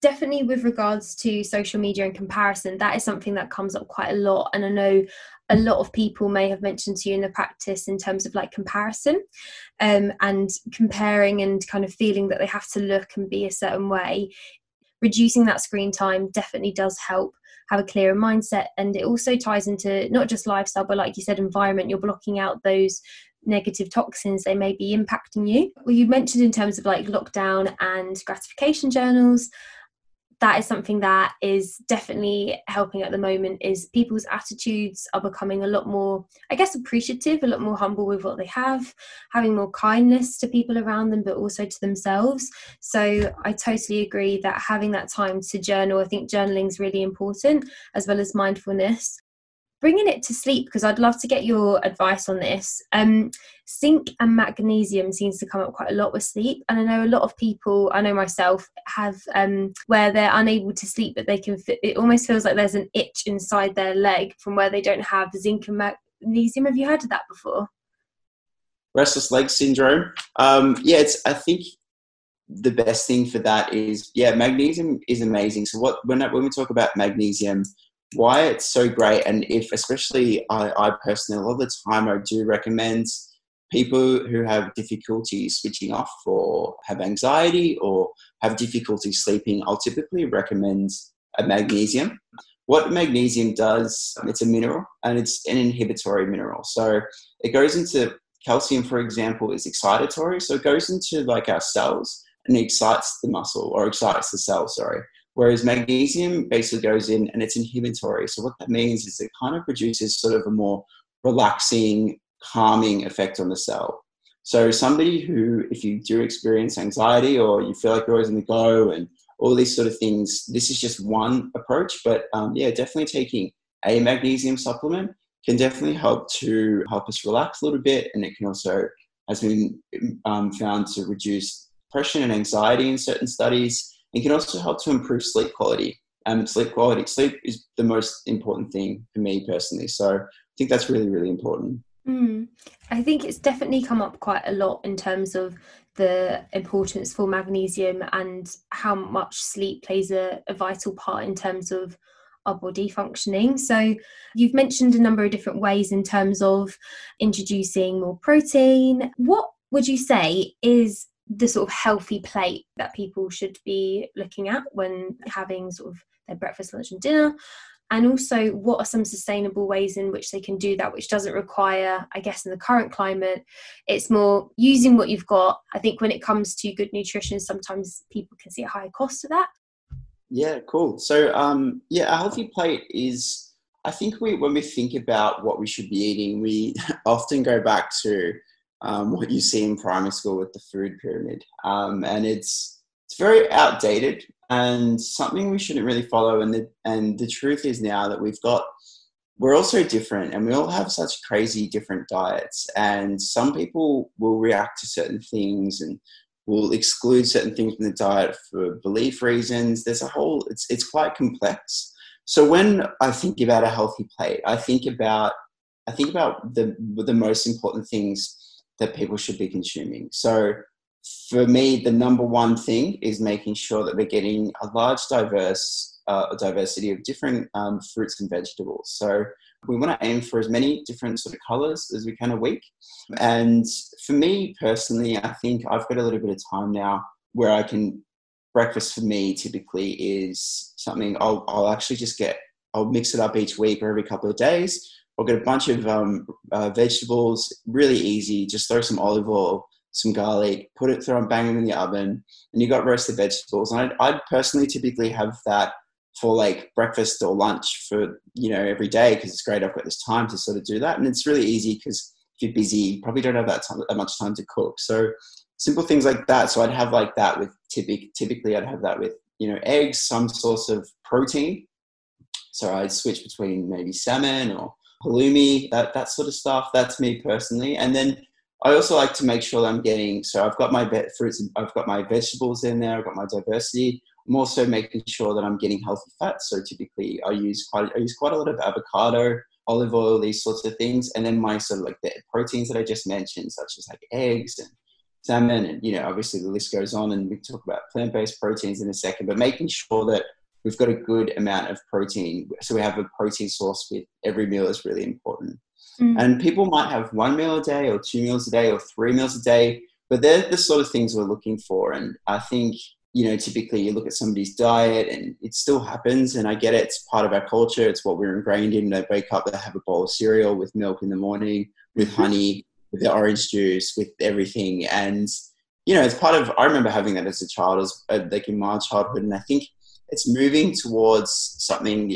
Definitely, with regards to social media and comparison, that is something that comes up quite a lot. And I know a lot of people may have mentioned to you in the practice in terms of like comparison um, and comparing and kind of feeling that they have to look and be a certain way. Reducing that screen time definitely does help have a clearer mindset. And it also ties into not just lifestyle but like you said environment. You're blocking out those negative toxins they may be impacting you. Well you mentioned in terms of like lockdown and gratification journals that is something that is definitely helping at the moment is people's attitudes are becoming a lot more i guess appreciative a lot more humble with what they have having more kindness to people around them but also to themselves. So i totally agree that having that time to journal i think journaling is really important as well as mindfulness bringing it to sleep because I'd love to get your advice on this. Um, zinc and magnesium seems to come up quite a lot with sleep, and I know a lot of people, I know myself, have um, where they're unable to sleep, but they can. Fit, it almost feels like there's an itch inside their leg from where they don't have zinc and magnesium. Have you heard of that before?
Restless leg syndrome. Um, yeah, it's. I think the best thing for that is yeah, magnesium is amazing. So what when when we talk about magnesium why it's so great and if especially I, I personally a lot of the time I do recommend people who have difficulty switching off or have anxiety or have difficulty sleeping, I'll typically recommend a magnesium. What magnesium does, it's a mineral and it's an inhibitory mineral. So it goes into calcium, for example, is excitatory. So it goes into like our cells and excites the muscle or excites the cell, sorry. Whereas magnesium basically goes in and it's inhibitory. So what that means is it kind of produces sort of a more relaxing, calming effect on the cell. So somebody who, if you do experience anxiety or you feel like you're always in the go and all these sort of things, this is just one approach. But um, yeah, definitely taking a magnesium supplement can definitely help to help us relax a little bit, and it can also has been um, found to reduce depression and anxiety in certain studies. It can also help to improve sleep quality. Um, sleep quality, sleep is the most important thing for me personally. So I think that's really, really important.
Mm. I think it's definitely come up quite a lot in terms of the importance for magnesium and how much sleep plays a, a vital part in terms of our body functioning. So, you've mentioned a number of different ways in terms of introducing more protein. What would you say is the sort of healthy plate that people should be looking at when having sort of their breakfast, lunch, and dinner. And also, what are some sustainable ways in which they can do that, which doesn't require, I guess, in the current climate, it's more using what you've got. I think when it comes to good nutrition, sometimes people can see a higher cost to that.
Yeah, cool. So, um, yeah, a healthy plate is, I think we, when we think about what we should be eating, we often go back to um, what you see in primary school with the food pyramid, um, and it's it's very outdated and something we shouldn't really follow. And the and the truth is now that we've got we're all so different and we all have such crazy different diets. And some people will react to certain things and will exclude certain things from the diet for belief reasons. There's a whole it's it's quite complex. So when i think about a healthy plate i think about i think about the the most important things that people should be consuming so for me the number one thing is making sure that we're getting a large diverse uh, diversity of different um, fruits and vegetables. So we want to aim for as many different sort of colors as we can a week. And for me personally, I think I've got a little bit of time now where I can. Breakfast for me typically is something I'll, I'll actually just get, I'll mix it up each week or every couple of days. I'll get a bunch of um, uh, vegetables, really easy. Just throw some olive oil, some garlic, put it, throw them, bang them in the oven, and you got roasted vegetables. And I'd, I'd personally typically have that for like breakfast or lunch for you know every day because it's great I've got this time to sort of do that and it's really easy because if you're busy you probably don't have that, time, that much time to cook so simple things like that so I'd have like that with typic, typically I'd have that with you know eggs some source of protein so I'd switch between maybe salmon or halloumi that, that sort of stuff. That's me personally. And then I also like to make sure that I'm getting so I've got my fruits I've got my vegetables in there. I've got my diversity. I'm also making sure that I'm getting healthy fats. So typically, I use quite I use quite a lot of avocado, olive oil, these sorts of things, and then my sort of like the proteins that I just mentioned, such as like eggs and salmon, and you know, obviously the list goes on. And we talk about plant-based proteins in a second, but making sure that we've got a good amount of protein, so we have a protein source with every meal is really important. Mm. And people might have one meal a day, or two meals a day, or three meals a day, but they're the sort of things we're looking for. And I think you know, typically you look at somebody's diet and it still happens. And I get it, it's part of our culture. It's what we're ingrained in. They wake up, they have a bowl of cereal with milk in the morning, with mm-hmm. honey, with the orange juice, with everything. And, you know, it's part of, I remember having that as a child, as uh, like in my childhood. And I think it's moving towards something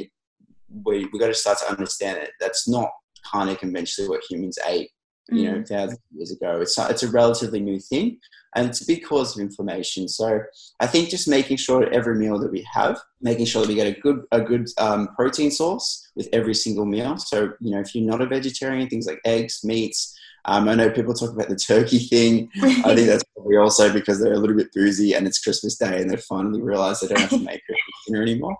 we, we've got to start to understand it. That's not kind of conventionally what humans ate you know, mm. thousands of years ago. It's, it's a relatively new thing and it's a big cause of inflammation. So I think just making sure every meal that we have, making sure that we get a good, a good um, protein source with every single meal. So, you know, if you're not a vegetarian, things like eggs, meats, um, I know people talk about the turkey thing. I think that's probably also because they're a little bit boozy and it's Christmas Day and they finally realize they don't have to make dinner anymore.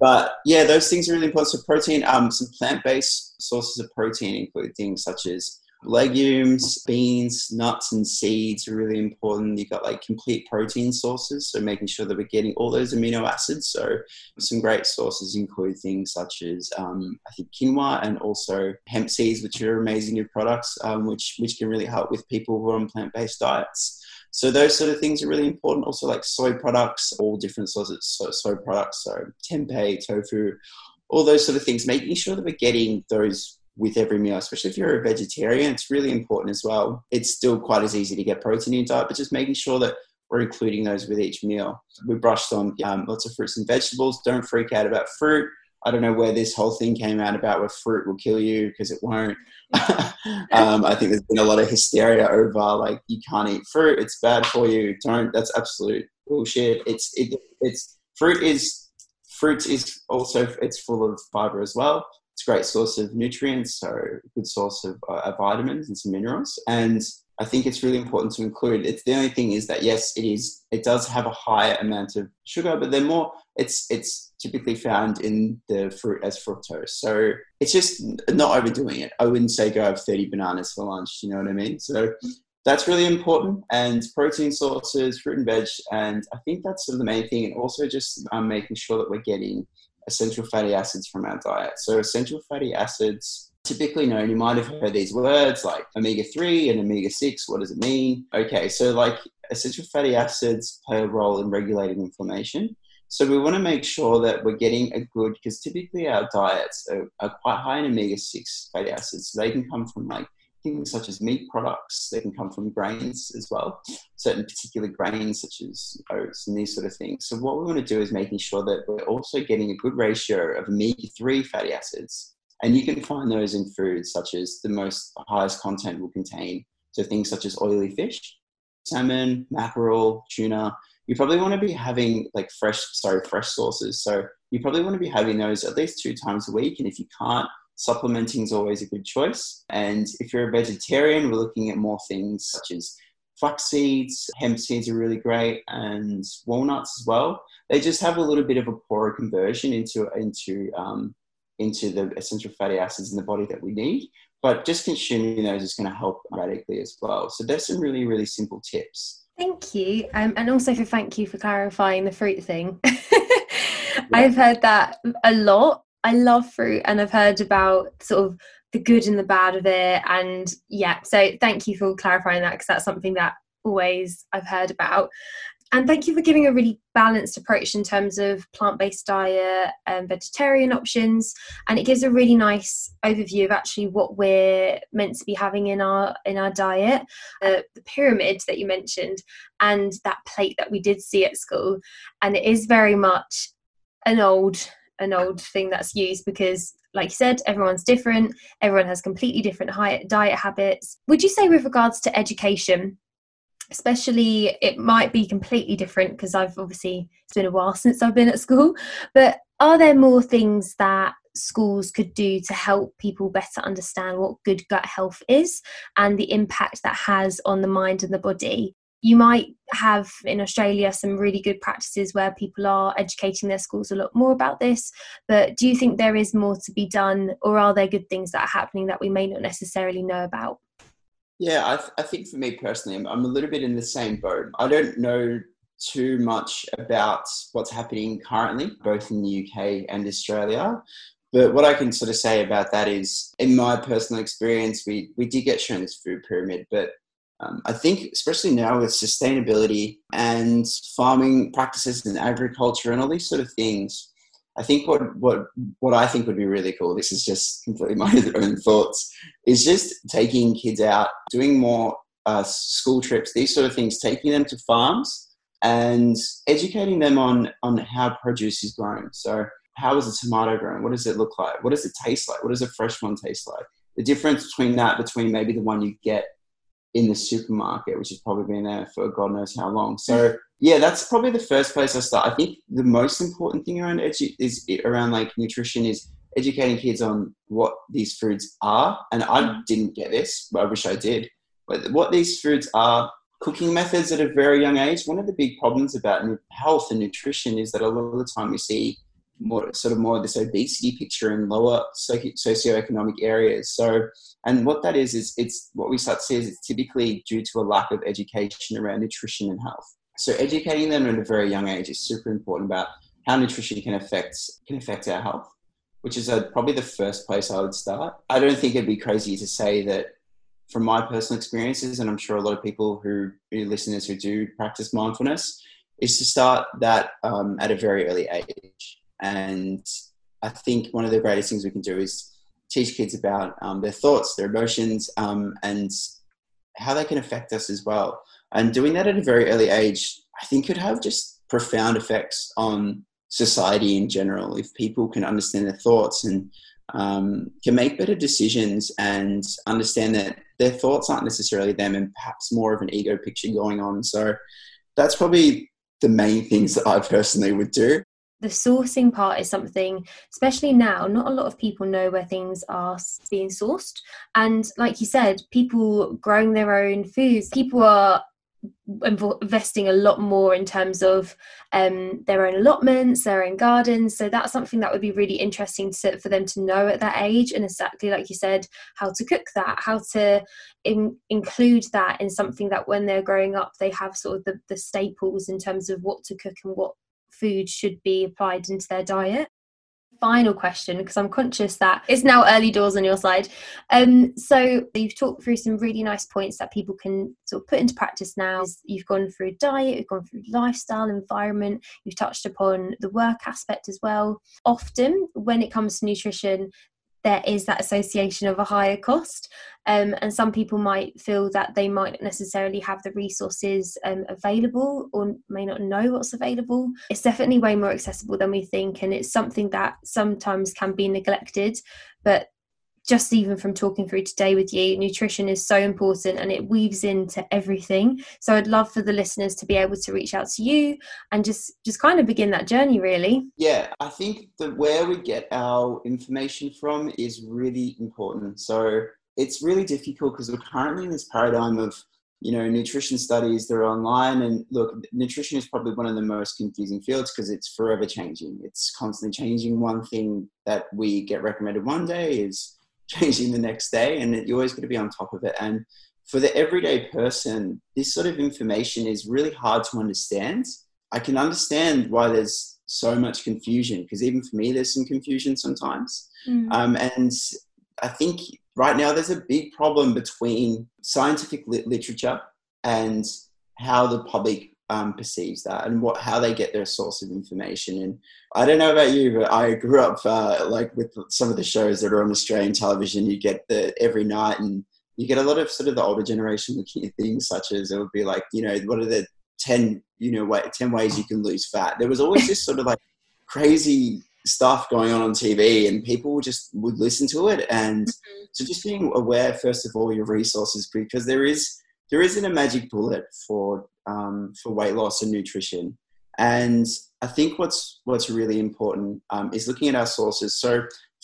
But yeah, those things are really important. So protein, um, some plant-based sources of protein include things such as legumes, beans, nuts, and seeds are really important. You've got like complete protein sources, so making sure that we're getting all those amino acids. So, some great sources include things such as um, I think quinoa and also hemp seeds, which are amazing new products, um, which which can really help with people who are on plant based diets. So those sort of things are really important. Also, like soy products, all different sorts of soy, soy products, so tempeh, tofu, all those sort of things. Making sure that we're getting those with every meal, especially if you're a vegetarian. It's really important as well. It's still quite as easy to get protein in diet, but just making sure that we're including those with each meal. We brushed on um, lots of fruits and vegetables. Don't freak out about fruit. I don't know where this whole thing came out about where fruit will kill you because it won't. um, I think there's been a lot of hysteria over like you can't eat fruit; it's bad for you. Don't. That's absolute bullshit. It's it, it's fruit is fruit is also it's full of fiber as well. It's a great source of nutrients, so a good source of uh, vitamins and some minerals. And I think it's really important to include. It's the only thing is that yes, it is. It does have a higher amount of sugar, but they're more. It's it's typically found in the fruit as fructose. So it's just not overdoing it. I wouldn't say go have thirty bananas for lunch. You know what I mean? So that's really important. And protein sources, fruit and veg, and I think that's sort of the main thing. And also just um, making sure that we're getting essential fatty acids from our diet. So, essential fatty acids, typically known, you might have heard these words like omega 3 and omega 6. What does it mean? Okay, so like essential fatty acids play a role in regulating inflammation. So, we want to make sure that we're getting a good, because typically our diets are, are quite high in omega 6 fatty acids. So, they can come from like things such as meat products. They can come from grains as well, certain particular grains such as oats and these sort of things. So what we want to do is making sure that we're also getting a good ratio of omega-3 fatty acids. And you can find those in foods such as the most highest content will contain so things such as oily fish, salmon, mackerel, tuna. You probably want to be having like fresh, sorry, fresh sources. So you probably want to be having those at least two times a week. And if you can't, supplementing is always a good choice. And if you're a vegetarian, we're looking at more things such as flax seeds, hemp seeds are really great, and walnuts as well. They just have a little bit of a poorer conversion into into um, into the essential fatty acids in the body that we need. But just consuming those is going to help radically as well. So there's some really really simple tips.
Thank you, um, and also for thank you for clarifying the fruit thing. yeah. I've heard that a lot. I love fruit, and I've heard about sort of the good and the bad of it. And yeah, so thank you for clarifying that because that's something that always I've heard about. And thank you for giving a really balanced approach in terms of plant based diet and vegetarian options. And it gives a really nice overview of actually what we're meant to be having in our in our diet. Uh, the pyramid that you mentioned and that plate that we did see at school. And it is very much an old an old thing that's used because like you said everyone's different everyone has completely different diet habits would you say with regards to education especially it might be completely different because i've obviously it's been a while since i've been at school but are there more things that schools could do to help people better understand what good gut health is and the impact that has on the mind and the body you might have in Australia some really good practices where people are educating their schools a lot more about this. But do you think there is more to be done, or are there good things that are happening that we may not necessarily know about?
Yeah, I, th- I think for me personally, I'm, I'm a little bit in the same boat. I don't know too much about what's happening currently, both in the UK and Australia. But what I can sort of say about that is, in my personal experience, we, we did get shown this food pyramid, but um, I think, especially now with sustainability and farming practices and agriculture and all these sort of things, I think what what what I think would be really cool. This is just completely my own thoughts. Is just taking kids out, doing more uh, school trips, these sort of things, taking them to farms and educating them on on how produce is grown. So, how is a tomato grown? What does it look like? What does it taste like? What does a fresh one taste like? The difference between that, between maybe the one you get in the supermarket, which has probably been there for God knows how long. So yeah, that's probably the first place I start. I think the most important thing around edu- is around like nutrition is educating kids on what these foods are. And I didn't get this, but I wish I did. But what these foods are, cooking methods at a very young age. One of the big problems about health and nutrition is that a lot of the time we see more sort of more this obesity picture in lower socioeconomic areas. So, and what that is is it's what we start to see is it's typically due to a lack of education around nutrition and health. So, educating them at a very young age is super important about how nutrition can affect can affect our health, which is a, probably the first place I would start. I don't think it'd be crazy to say that from my personal experiences, and I'm sure a lot of people who listeners who do practice mindfulness, is to start that um, at a very early age. And I think one of the greatest things we can do is teach kids about um, their thoughts, their emotions, um, and how they can affect us as well. And doing that at a very early age, I think could have just profound effects on society in general. If people can understand their thoughts and um, can make better decisions and understand that their thoughts aren't necessarily them and perhaps more of an ego picture going on. So that's probably the main things that I personally would do
the sourcing part is something especially now not a lot of people know where things are being sourced and like you said people growing their own foods people are investing a lot more in terms of um, their own allotments, their own gardens. So that's something that would be really interesting to, for them to know at that age, and exactly like you said, how to cook that, how to in, include that in something that when they're growing up, they have sort of the, the staples in terms of what to cook and what food should be applied into their diet final question because I'm conscious that it's now early doors on your side. Um, so you've talked through some really nice points that people can sort of put into practice now. You've gone through diet, you've gone through lifestyle, environment, you've touched upon the work aspect as well. Often when it comes to nutrition, there is that association of a higher cost. Um, and some people might feel that they might not necessarily have the resources um, available or may not know what's available. It's definitely way more accessible than we think, and it's something that sometimes can be neglected. But just even from talking through today with you, nutrition is so important and it weaves into everything. So I'd love for the listeners to be able to reach out to you and just just kind of begin that journey really.
Yeah, I think that where we get our information from is really important. So it's really difficult because we're currently in this paradigm of you know nutrition studies they're online and look nutrition is probably one of the most confusing fields because it's forever changing it's constantly changing one thing that we get recommended one day is changing the next day and you're always going to be on top of it. And for the everyday person this sort of information is really hard to understand. I can understand why there's so much confusion because even for me there's some confusion sometimes. Mm. um, and i think right now there's a big problem between scientific literature and how the public um, perceives that and what how they get their source of information. And I don't know about you, but I grew up uh, like with some of the shows that are on Australian television. You get the every night, and you get a lot of sort of the older generation looking at things such as it would be like, you know, what are the ten, you know, way, ten ways you can lose fat. There was always this sort of like crazy stuff going on on TV, and people just would listen to it. And mm-hmm. so, just being aware, first of all, your resources, because there is there isn't a magic bullet for um, for weight loss and nutrition. And I think what's what's really important um, is looking at our sources. So,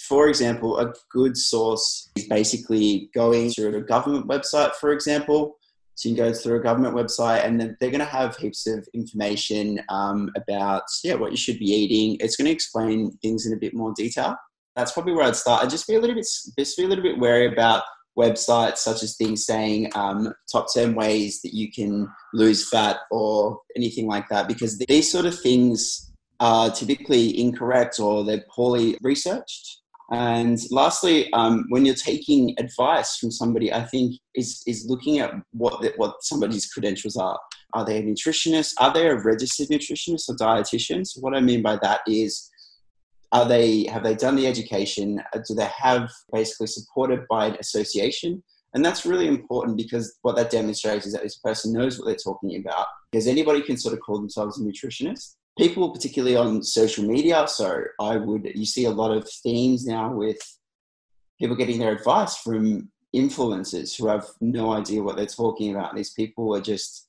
for example, a good source is basically going through a government website, for example, so you can go through a government website, and then they're going to have heaps of information um, about yeah what you should be eating. It's going to explain things in a bit more detail. That's probably where I'd start. I'd just be a little bit just be a little bit wary about websites such as things saying um, top 10 ways that you can lose fat or anything like that because these sort of things are typically incorrect or they're poorly researched and lastly, um, when you're taking advice from somebody, I think is is looking at what the, what somebody's credentials are. Are they a nutritionist? Are they a registered nutritionist or dietitian? So what I mean by that is, are they have they done the education? Uh, do they have basically supported by an association? And that's really important because what that demonstrates is that this person knows what they're talking about. Because anybody can sort of call themselves a nutritionist, people, particularly on social media. So I would, you see a lot of themes now with people getting their advice from influencers who have no idea what they're talking about. These people are just,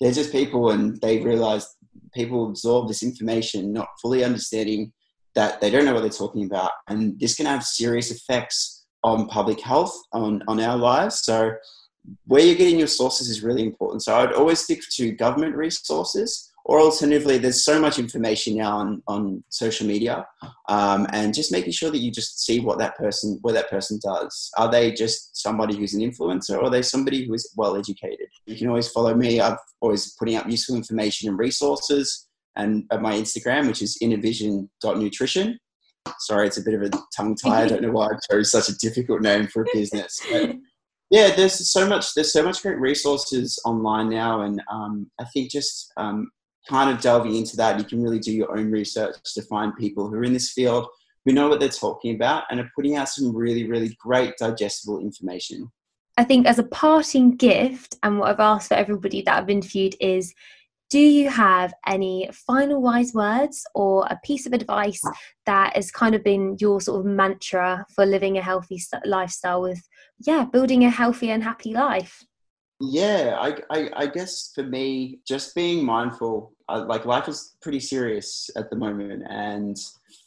they're just people and they realize people absorb this information, not fully understanding that they don't know what they're talking about. And this can have serious effects on public health, on, on our lives. So where you're getting your sources is really important. So I'd always stick to government resources or alternatively there's so much information now on, on social media um, and just making sure that you just see what that person what that person does are they just somebody who's an influencer or are they somebody who is well educated you can always follow me i'm always putting up useful information and resources and at my instagram which is innervision.nutrition sorry it's a bit of a tongue tie. I don't know why i chose such a difficult name for a business. But yeah there's so much there's so much great resources online now and um, i think just um, kind of delving into that, you can really do your own research to find people who are in this field, who know what they're talking about, and are putting out some really, really great digestible information.
I think as a parting gift, and what I've asked for everybody that I've interviewed is do you have any final wise words or a piece of advice that has kind of been your sort of mantra for living a healthy lifestyle with, yeah, building a healthy and happy life?
Yeah, I, I, I, guess for me, just being mindful, uh, like life is pretty serious at the moment, and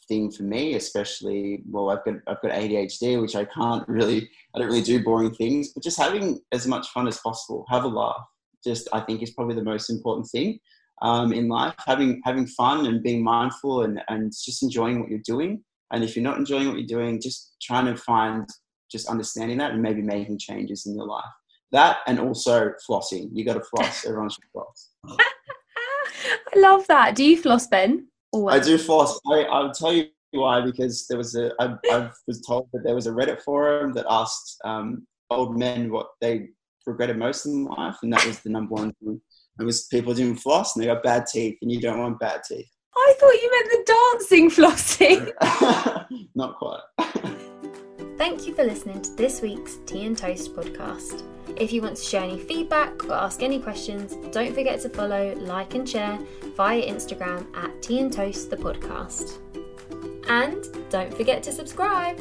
thing for me, especially, well, I've got I've got ADHD, which I can't really, I don't really do boring things, but just having as much fun as possible, have a laugh, just I think is probably the most important thing um, in life. Having having fun and being mindful and and just enjoying what you're doing. And if you're not enjoying what you're doing, just trying to find just understanding that and maybe making changes in your life. That and also flossing. You got to floss. Everyone should floss.
I love that. Do you floss, Ben?
I do floss. I, I'll tell you why because there was a I, I was told that there was a Reddit forum that asked um, old men what they regretted most in life, and that was the number one thing. It was people didn't floss and they got bad teeth, and you don't want bad teeth.
I thought you meant the dancing flossing.
Not quite.
Thank you for listening to this week's Tea and Toast podcast. If you want to share any feedback or ask any questions, don't forget to follow, like, and share via Instagram at Tea and Toast the podcast. And don't forget to subscribe.